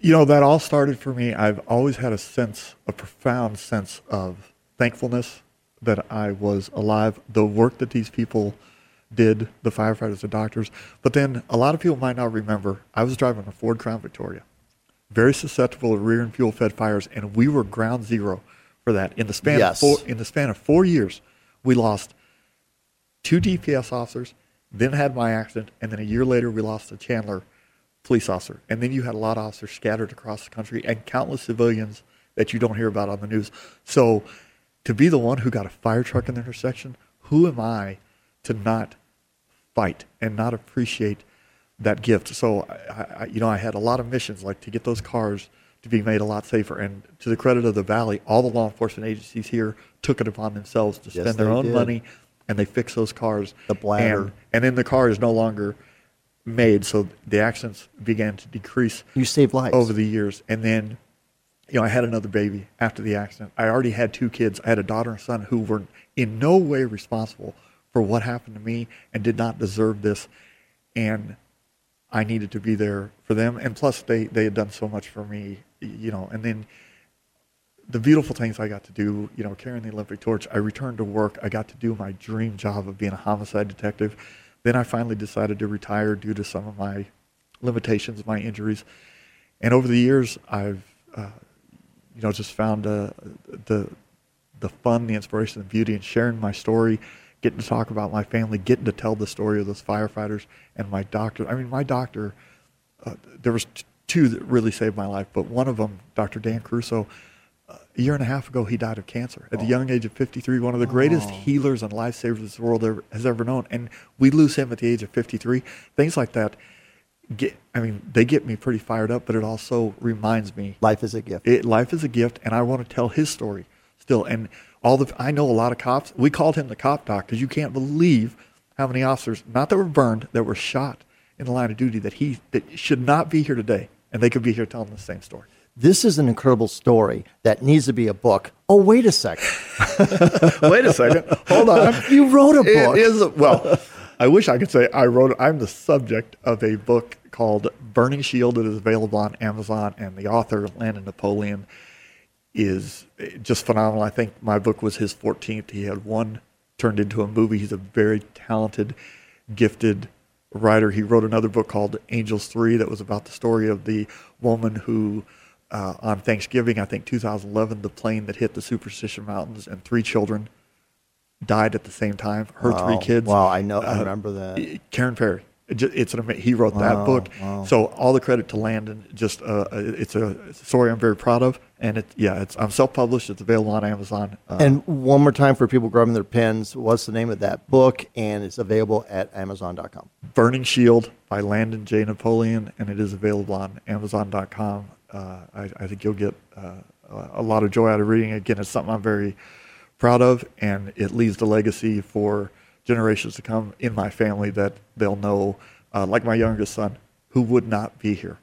You know, that all started for me. I've always had a sense, a profound sense of thankfulness that I was alive. The work that these people did, the firefighters, the doctors. But then a lot of people might not remember, I was driving a Ford Crown Victoria, very susceptible to rear and fuel fed fires, and we were ground zero for that. In the span, Yes. of, four, in the span of four years, we lost two DPS officers, then had my accident, and then a year later we lost a Chandler police officer. And then you had a lot of officers scattered across the country and countless civilians that you don't hear about on the news. So to be the one who got a fire truck in the intersection, who am I to not fight and not appreciate that gift? So, I, I, you know, I had a lot of missions like to get those cars to be made a lot safer. And to the credit of the Valley, all the law enforcement agencies here took it upon themselves to Yes, spend their own did. money and they fixed those cars. The bladder. And, and then the car is no longer made, so the accidents began to decrease You saved lives. over the years. And then, you know, I had another baby after the accident. I already had two kids. I had a daughter and son who were in no way responsible for what happened to me and did not deserve this. And I needed to be there for them. And plus, they, they had done so much for me, you know. And then the beautiful things I got to do, you know, carrying the Olympic torch. I returned to work. I got to do my dream job of being a homicide detective. Then I finally decided to retire due to some of my limitations, my injuries. And over the years, I've, uh, you know, just found uh, the the fun, the inspiration, the beauty in sharing my story, getting to talk about my family, getting to tell the story of those firefighters and my doctor. I mean, my doctor, uh, there was t- two that really saved my life, but one of them, Dr. Dan Caruso, uh, a year and a half ago, he died of cancer at the young age of 53. One of the greatest healers and lifesavers this world ever, has ever known, and we lose him at the age of 53. Things like that get. I mean, they get me pretty fired up, but it also reminds me Life is a gift. it, life is a gift, and I want to tell his story still. And all the I know a lot of cops. We called him the cop doc because you can't believe how many officers, not that were burned, that were shot in the line of duty that he that should not be here today, and they could be here telling the same story. This is an incredible story that needs to be a book. Oh, wait a second. <laughs> Wait a second, hold on. You wrote a book. It is a, well. I wish I could say I wrote. it. I'm the subject of a book called Burning Shield. It is available on Amazon, and the author Landon Napoleon is just phenomenal. I think my book was his 14th. He had one turned into a movie. He's a very talented, gifted writer. He wrote another book called Angels Three that was about the story of the woman who, uh, on Thanksgiving, I think 2011, the plane that hit the Superstition Mountains and three children died at the same time. Her Wow. three kids. Wow, I know- I Uh, remember that. Karen Perry. It's an he wrote that book. wow. So all the credit to Landon. Just uh, it's a, it's a story I'm very proud of, and it yeah, it's I'm self published. It's available on Amazon. Uh, And one more time for people grabbing their pens, what's the name of that book? And it's available at Amazon.com. Burning Shield by Landon J. Napoleon, and it is available on Amazon.com. Uh, I, I think you'll get uh, a lot of joy out of reading. Again, it's something I'm very proud of, and it leaves the legacy for generations to come in my family that they'll know, uh, like my youngest son, who would not be here.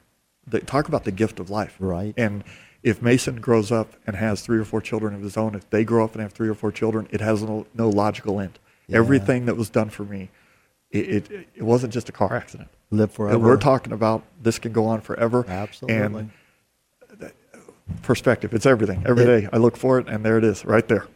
They talk about the gift of life, right? And if Mason grows up and has three or four children of his own, if they grow up and have three or four children, it has no, no logical end. Yeah. Everything that was done for me, it, it, it wasn't just a car accident. Live forever. And we're talking about this can go on forever. Absolutely. And perspective, it's everything. Every It- day I look for it, and there it is, right there.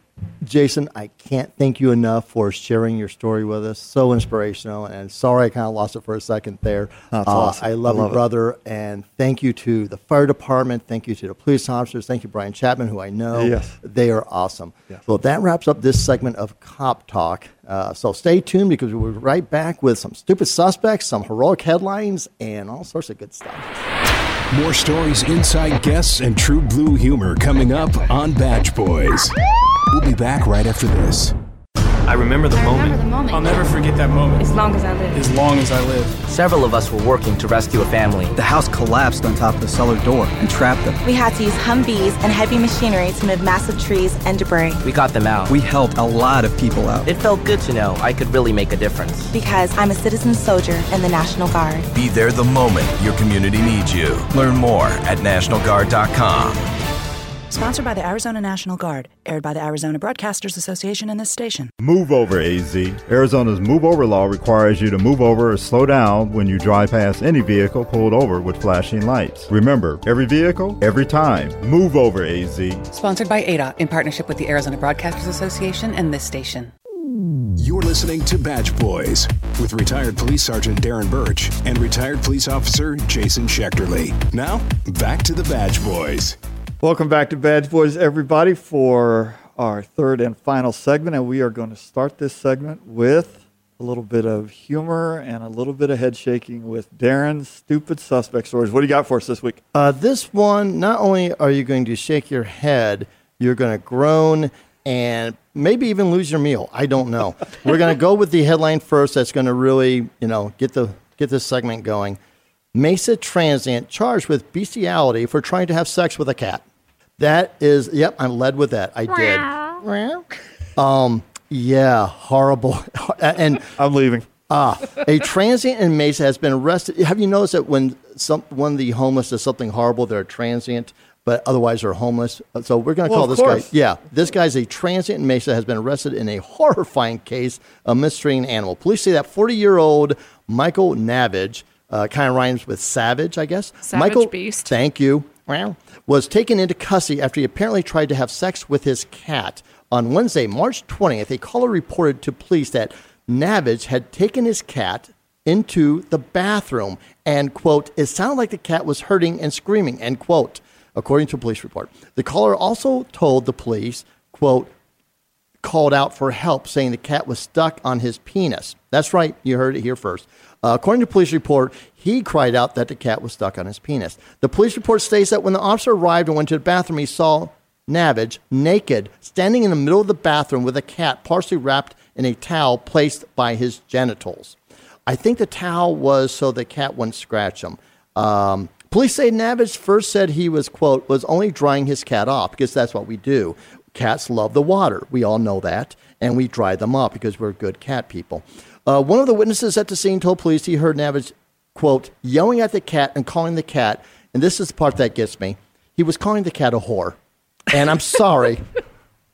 Jason, I can't thank you enough for sharing your story with us. So inspirational. And sorry I kind of lost it for a second there. That's Uh, awesome. I love I love you, it. brother. And thank you to the fire department. Thank you to the police officers. Thank you, Brian Chapman, who I know. Yes. They are awesome. Well, that wraps up this segment of Cop Talk. Uh, so stay tuned because we'll be right back with some stupid suspects, some heroic headlines, and all sorts of good stuff. More stories, inside guests, and true blue humor coming up on Badge Boys. We'll be back right after this. I remember the moment. I'll never forget that moment. As long as I live. As long as I live. Several of us were working to rescue a family. The house collapsed on top of the cellar door and trapped them. We had to use Humvees and heavy machinery to move massive trees and debris. We got them out. We helped a lot of people out. It felt good to know I could really make a difference. Because I'm a citizen soldier in the National Guard. Be there the moment your community needs you. Learn more at NationalGuard.com. Sponsored by the Arizona National Guard, aired by the Arizona Broadcasters Association and this station. Move over, AZ. Arizona's move over law requires you to move over or slow down when you drive past any vehicle pulled over with flashing lights. Remember, every vehicle, every time. Move over, AZ. Sponsored by ADA in partnership with the Arizona Broadcasters Association and this station. You're listening to Badge Boys with retired police sergeant Darren Birch and retired police officer Jason Schechterle. Now, back to the Badge Boys. Welcome back to Badge Boys, everybody, for our third and final segment. And we are going to start this segment with a little bit of humor and a little bit of head shaking with Darren's stupid suspect stories. What do you got for us this week? Uh, this one, not only are you going to shake your head, you're going to groan and maybe even lose your meal. I don't know. <laughs> We're going to go with the headline first. That's going to really, you know, get the get this segment going. Mesa transient charged with bestiality for trying to have sex with a cat. That is, yep, I'm led with that. I did. Um, yeah, horrible. <laughs> and I'm leaving. Ah, a transient in Mesa has been arrested. Have you noticed that when some when the homeless does something horrible, they're transient, but otherwise they're homeless? So we're going to Well, call of this guy. Yeah, this guy's a transient in Mesa has been arrested in a horrifying case of mistreating an animal. Police say that 40 year old Michael Navage, uh, kind of rhymes with savage, I guess. Savage Michael, beast. Thank you. Well, was taken into custody after he apparently tried to have sex with his cat. On Wednesday, March 20th, a caller reported to police that Navage had taken his cat into the bathroom and, quote, it sounded like the cat was hurting and screaming, end quote, according to a police report. The caller also told the police, quote, called out for help, saying the cat was stuck on his penis. That's right, you heard it here first. Uh, according to police report, he cried out that the cat was stuck on his penis. The police report states that when the officer arrived and went to the bathroom, he saw Navage naked, standing in the middle of the bathroom with a cat partially wrapped in a towel placed by his genitals. I think the towel was so the cat wouldn't scratch him. Um, police say Navage first said he was, quote, was only drying his cat off because that's what we do. Cats love the water. We all know that. And we dry them off because we're good cat people. Uh, one of the witnesses at the scene told police he heard Navage, quote, yelling at the cat and calling the cat, and this is the part that gets me. He was calling the cat a whore. And I'm sorry. <laughs>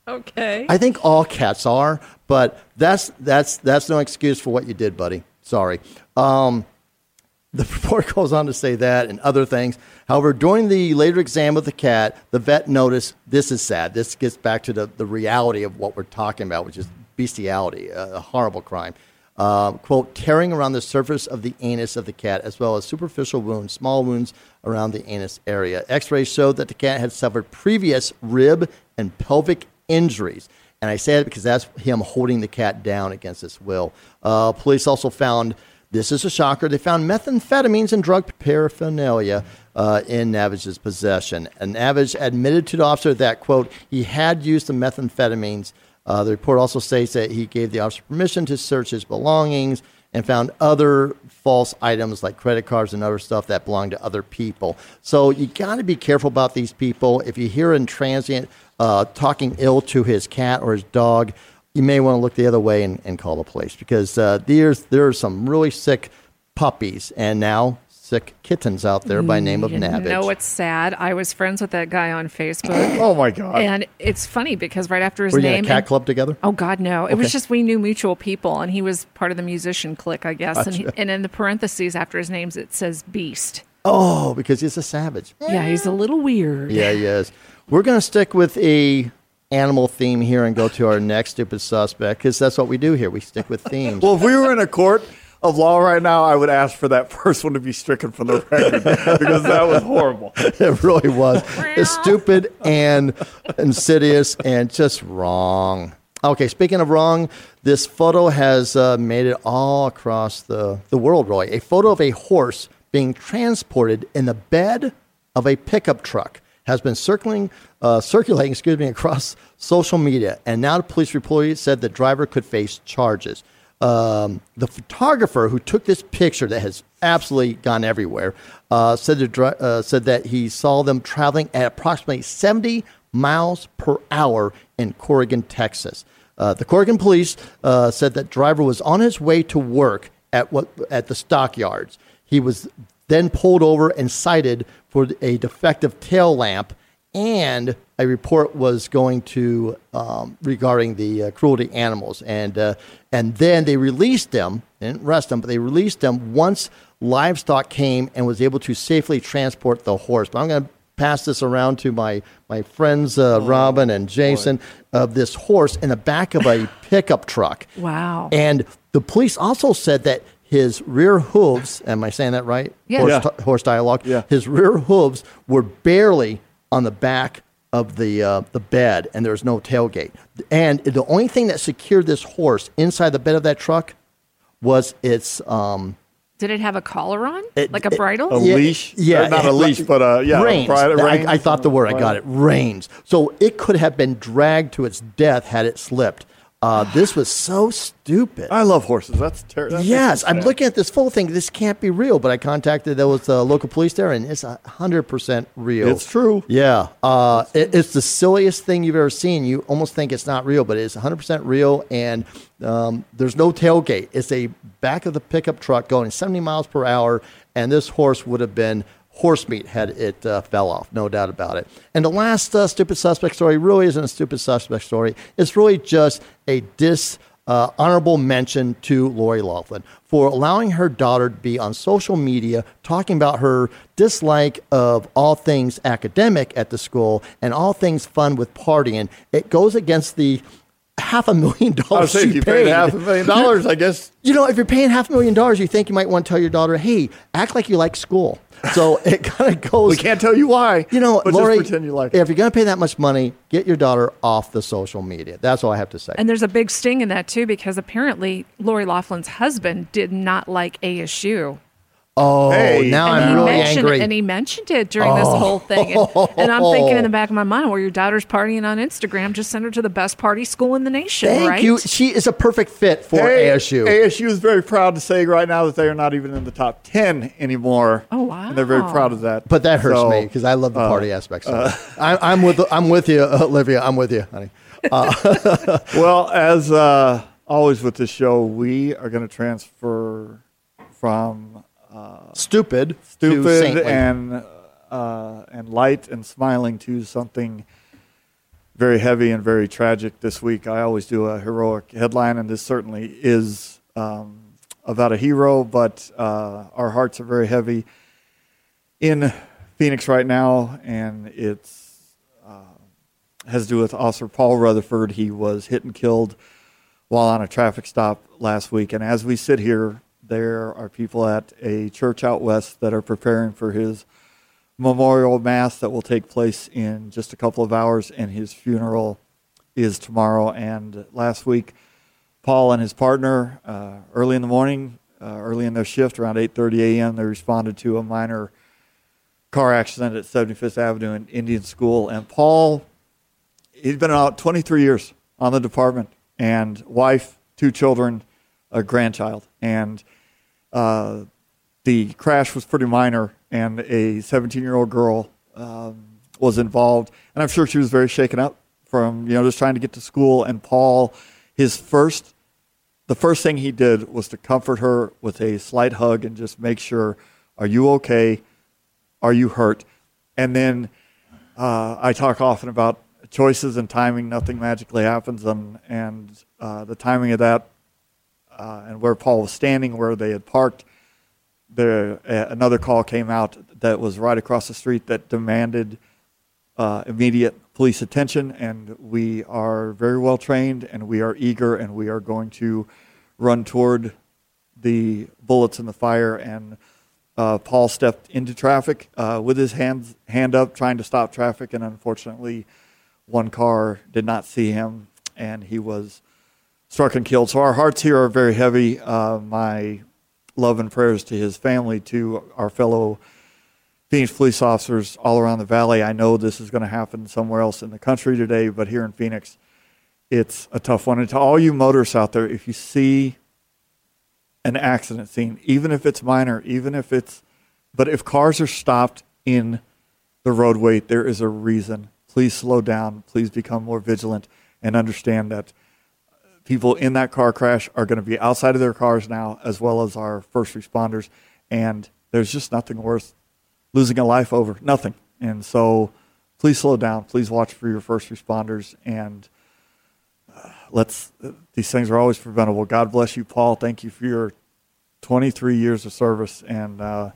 Okay. I think all cats are, but that's that's that's no excuse for what you did, buddy. Sorry. Um, <laughs> the report goes on to say that and other things. However, during the later exam of the cat, the vet noticed this is sad. This gets back to the, the reality of what we're talking about, which is bestiality, a, a horrible crime. Uh, quote, tearing around the surface of the anus of the cat, as well as superficial wounds, small wounds around the anus area. X rays showed that the cat had suffered previous rib and pelvic injuries. And I say it because that's him holding the cat down against his will. Uh, police also found this is a shocker. They found methamphetamines and drug paraphernalia uh, in Navage's possession. And Navage admitted to the officer that, quote, he had used the methamphetamines. Uh, the report also states that he gave the officer permission to search his belongings and found other false items like credit cards and other stuff that belonged to other people. So you got to be careful about these people. If you hear a transient uh, talking ill to his cat or his dog, you may want to look the other way and, and call the police because uh, there's there are some really sick puppies and now sick kittens out there by name of You Navage. know what's sad? I was friends with that guy on Facebook. <gasps> oh my god! And it's funny because right after his Were you in name, a cat and- club together? Oh God, no! It was just we knew mutual people, and he was part of the musician clique, I guess. And, he, and in the parentheses after his names, it says Beast. Oh, because he's a savage. Yeah, he's a little weird. Yeah, he is. We're going to stick with a animal theme here and go to our next stupid suspect because that's what we do here. We stick with themes. Well, if we were in a court of law right now, I would ask for that <laughs> first one to be stricken from the record because that was horrible. <laughs> it really was. It's stupid and insidious and just wrong. Okay, speaking of wrong, this photo has uh, made it all across the, the world, really. A photo of a horse being transported in the bed of a pickup truck has been circling, uh, circulating <laughs> excuse me, across social media. And now the police report said the driver could face charges. Um, the photographer who took this picture that has absolutely gone everywhere uh, said, the, uh, said that he saw them traveling at approximately 70 miles per hour in Corrigan, Texas. Uh, the Corrigan police uh, said that driver was on his way to work at what at the stockyards. He was then pulled over and cited for a defective tail lamp, and a report was going to um, regarding the uh, cruelty animals, and uh, and then they released them. They didn't arrest them, but they released them once livestock came and was able to safely transport the horse. But I'm going to pass this around to my my friends uh, Robin and Jason of this horse in the back of a <laughs> pickup truck. Wow. And the police also said that his rear hooves, am I saying that right? Yeah. Horse, Yeah. t- horse dialogue. His rear hooves were barely on the back of the uh, the bed, and there was no tailgate. And the only thing that secured this horse inside the bed of that truck was its um, Did it have a collar on, It- like a it- bridle? A Yeah, leash? Yeah, not a leash, but uh, yeah, a reins. bridle- I- reins. I, thought the word I got it. Reins. So it could have been dragged to its death had it slipped. Uh, this was so stupid. I love horses. That's terrible. Yes, I'm looking at this full thing. This can't be real, but I contacted there was uh, local police there, and it's hundred percent real. It's true. Yeah, uh, it, it's the silliest thing you've ever seen. You almost think it's not real, but it's 100 percent real. And um, there's no tailgate. It's a back of the pickup truck going 70 miles per hour, and this horse would have been horse meat had it uh, fell off, no doubt about it. And the last uh, stupid suspect story really isn't a stupid suspect story. It's really just a dis uh, honorable mention to Lori Loughlin for allowing her daughter to be on social media talking about her dislike of all things academic at the school and all things fun with partying. It goes against the half a million I was dollars saying, you paid half a million dollars, I guess. You know, if you're paying half a million dollars, you think you might want to tell your daughter, "Hey, act like you like school." So it kind of goes. We can't tell you why. You know, but just Lori, pretend you like if you're going to pay that much money, get your daughter off the social media. That's all I have to say. And there's a big sting in that too, because apparently Lori Loughlin's husband did not like ASU. Oh, hey, now and I'm he really mentioned angry. and he mentioned it during this Oh. whole thing. And, and I'm thinking in the back of my mind, well, your daughter's partying on Instagram, just send her to the best party school in the nation, Thank right? you. She is a perfect fit for Hey, ASU. ASU is very proud to say right now that they are not even in the top 10 anymore. Oh, wow. And they're very proud of that. But that hurts So, me because I love the uh, party aspects. Of uh, it. I, I'm with I'm with you, Olivia. I'm with you, honey. Uh, <laughs> well, as uh, always with this show, we are going to transfer from uh, stupid, stupid, saintly. and uh, and light and smiling to something very heavy and very tragic. This week, I always do a heroic headline, and this certainly is um, about a hero. But uh, our hearts are very heavy in Phoenix right now, and it's uh, has to do with Officer Paul Rutherford. He was hit and killed while on a traffic stop last week. And as we sit here, there are people at a church out west that are preparing for his memorial mass that will take place in just a couple of hours, and his funeral is tomorrow. And last week, Paul and his partner, uh, early in the morning, uh, early in their shift, around 8:30 a.m., they responded to a minor car accident at 75th Avenue in Indian School. And Paul, he's been out 23 years on the department, and wife, two children, a grandchild, and uh, the crash was pretty minor, and a 17-year-old girl um, was involved, and I'm sure she was very shaken up from you know just trying to get to school. And Paul, his first, the first thing he did was to comfort her with a slight hug and just make sure, "Are you okay? Are you hurt?" And then uh, I talk often about choices and timing. Nothing magically happens, and and uh, the timing of that, uh, and where Paul was standing, where they had parked there uh, another call came out that was right across the street that demanded uh, immediate police attention, and we are very well trained, and we are eager, and we are going to run toward the bullets in the fire. And uh, Paul stepped into traffic uh, with his hands hand up, trying to stop traffic, and unfortunately, one car did not see him, and he was struck and killed. So our hearts here are very heavy. Uh, my love and prayers to his family, to our fellow Phoenix police officers all around the valley. I know this is going to happen somewhere else in the country today, but here in Phoenix, it's a tough one. And to all you motorists out there, if you see an accident scene, even if it's minor, even if it's, but if cars are stopped in the roadway, there is a reason. Please slow down. Please become more vigilant and understand that people in that car crash are going to be outside of their cars now, as well as our first responders. And there's just nothing worth losing a life over. Nothing. And so please slow down. Please watch for your first responders. And uh, let's, uh, these things are always preventable. God bless you, Paul. Thank you for your 23 years of service. And, uh,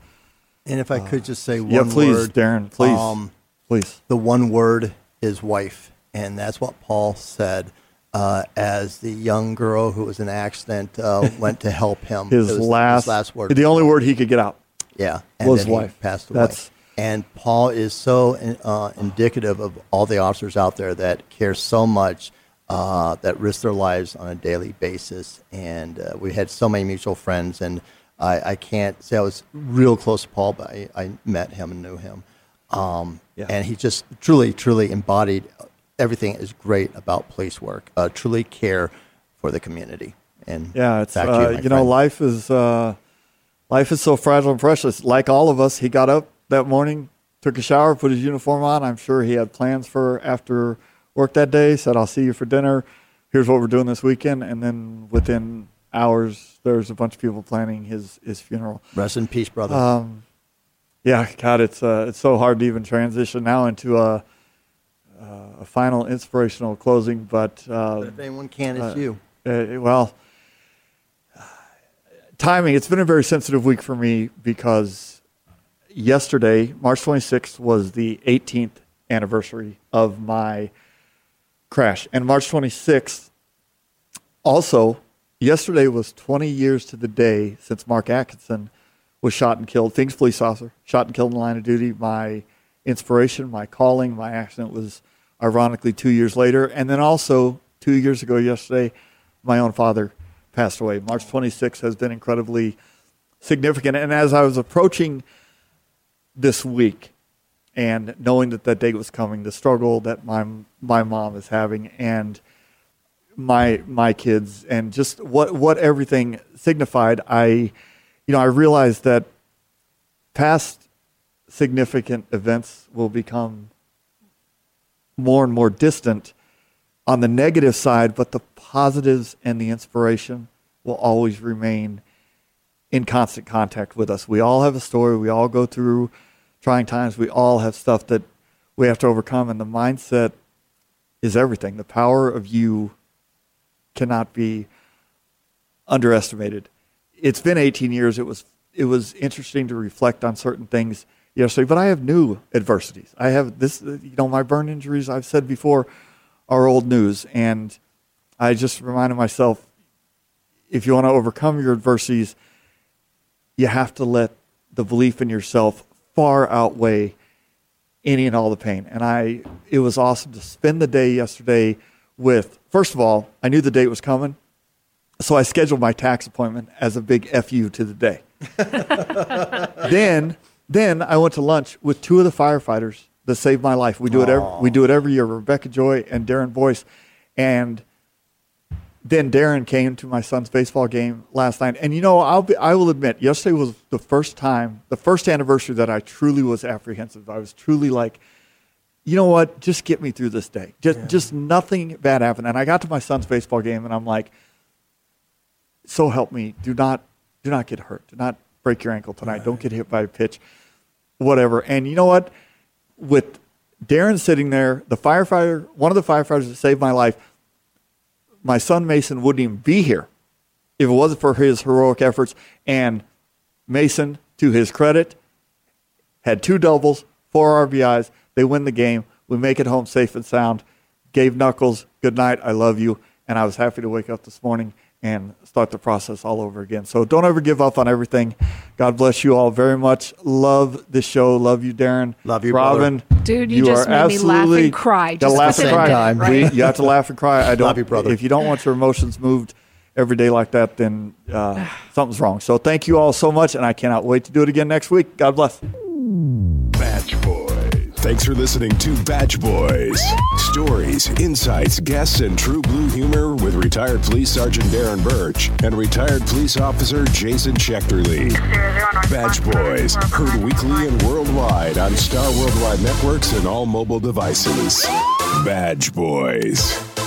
and if I could just say one yeah, please, word, Darren, please, um, please. The one word is wife, and that's what Paul said uh, as the young girl who was in an accident uh, <laughs> went to help him. his, last, his last word. The only word he could get out. Yeah, was then wife. passed away. That's and Paul is so uh, indicative of all the officers out there that care so much, uh, that risk their lives on a daily basis. And uh, we had so many mutual friends, and I, I can't say I was real close to Paul, but I, I met him and knew him. Um, Yeah. And he just truly, truly embodied everything is great about police work. Uh, truly care for the community. And Yeah, it's uh, you, you, know life is uh, life is so fragile and precious. Like all of us, he got up that morning, took a shower, put his uniform on. I'm sure he had plans for after work that day. Said, "I'll see you for dinner. Here's what we're doing this weekend." And then within hours, there's a bunch of people planning his his funeral. Rest in peace, brother. Um, yeah, God, it's uh, it's so hard to even transition now into a a final inspirational closing, but, uh, But if anyone can, it's you. Uh, well, timing. It's been a very sensitive week for me because yesterday, March 26th, was the 18th anniversary of my crash, and March 26th also yesterday was 20 years to the day since Marc Atkinson was shot and killed. Phoenix police officer shot and killed in the line of duty. My inspiration, my calling, my accident was ironically two years later. And then also two years ago yesterday, my own father passed away. March 26th has been incredibly significant. And as I was approaching this week and knowing that that day was coming, the struggle that my my mom is having and my my kids and just what what everything signified, I you know, I realized that past significant events will become more and more distant on the negative side, but the positives and the inspiration will always remain in constant contact with us. We all have a story. We all go through trying times. We all have stuff that we have to overcome, and the mindset is everything. The power of you cannot be underestimated. It's been 18 years. It was it was interesting to reflect on certain things yesterday, but I have new adversities. I have this, you know, my burn injuries. I've said before are old news, and I just reminded myself if you want to overcome your adversities, you have to let the belief in yourself far outweigh any and all the pain. And I, it was awesome to spend the day yesterday with. First of all, I knew the date was coming, so I scheduled my tax appointment as a big fu to the day. <laughs> then, then I went to lunch with two of the firefighters that saved my life. We do it every, we do it every year. Rebecca Joy and Darren Boyce, and then Darren came to my son's baseball game last night. And you know, I'll be, I will admit, yesterday was the first time, the first anniversary that I truly was apprehensive. I was truly like, you know what? Just get me through this day. Just, just nothing bad happened. And I got to my son's baseball game, and I'm like, so help me. Do not, do not get hurt. Do not break your ankle tonight. Don't get hit by a pitch. Whatever. And you know what? With Darren sitting there, the firefighter, one of the firefighters that saved my life, my son Mason wouldn't even be here if it wasn't for his heroic efforts. And Mason, to his credit, had two doubles, four RBIs. They win the game. We make it home safe and sound. Gave Knuckles, good night. I love you. And I was happy to wake up this morning and start the process all over again. So don't ever give up on everything. God bless you all very much. Love the show. Love you, Darren. Love you, Robin. brother. Dude, you just made me laugh and cry Gotta just laugh and cry. a minute, right? We- you have to laugh and cry. I don't. Love you, brother. If you don't want your emotions moved every day like that, then uh, <sighs> something's wrong. So thank you all so much, and I cannot wait to do it again next week. God bless. Badge Boys. Thanks for listening to Badge Boys. Stories, insights, guests, and true blue humor with retired police sergeant Darren Birch and retired police officer Jason Schechterle. Badge Boys, heard weekly and worldwide on Star Worldwide Networks and all mobile devices. Badge Boys.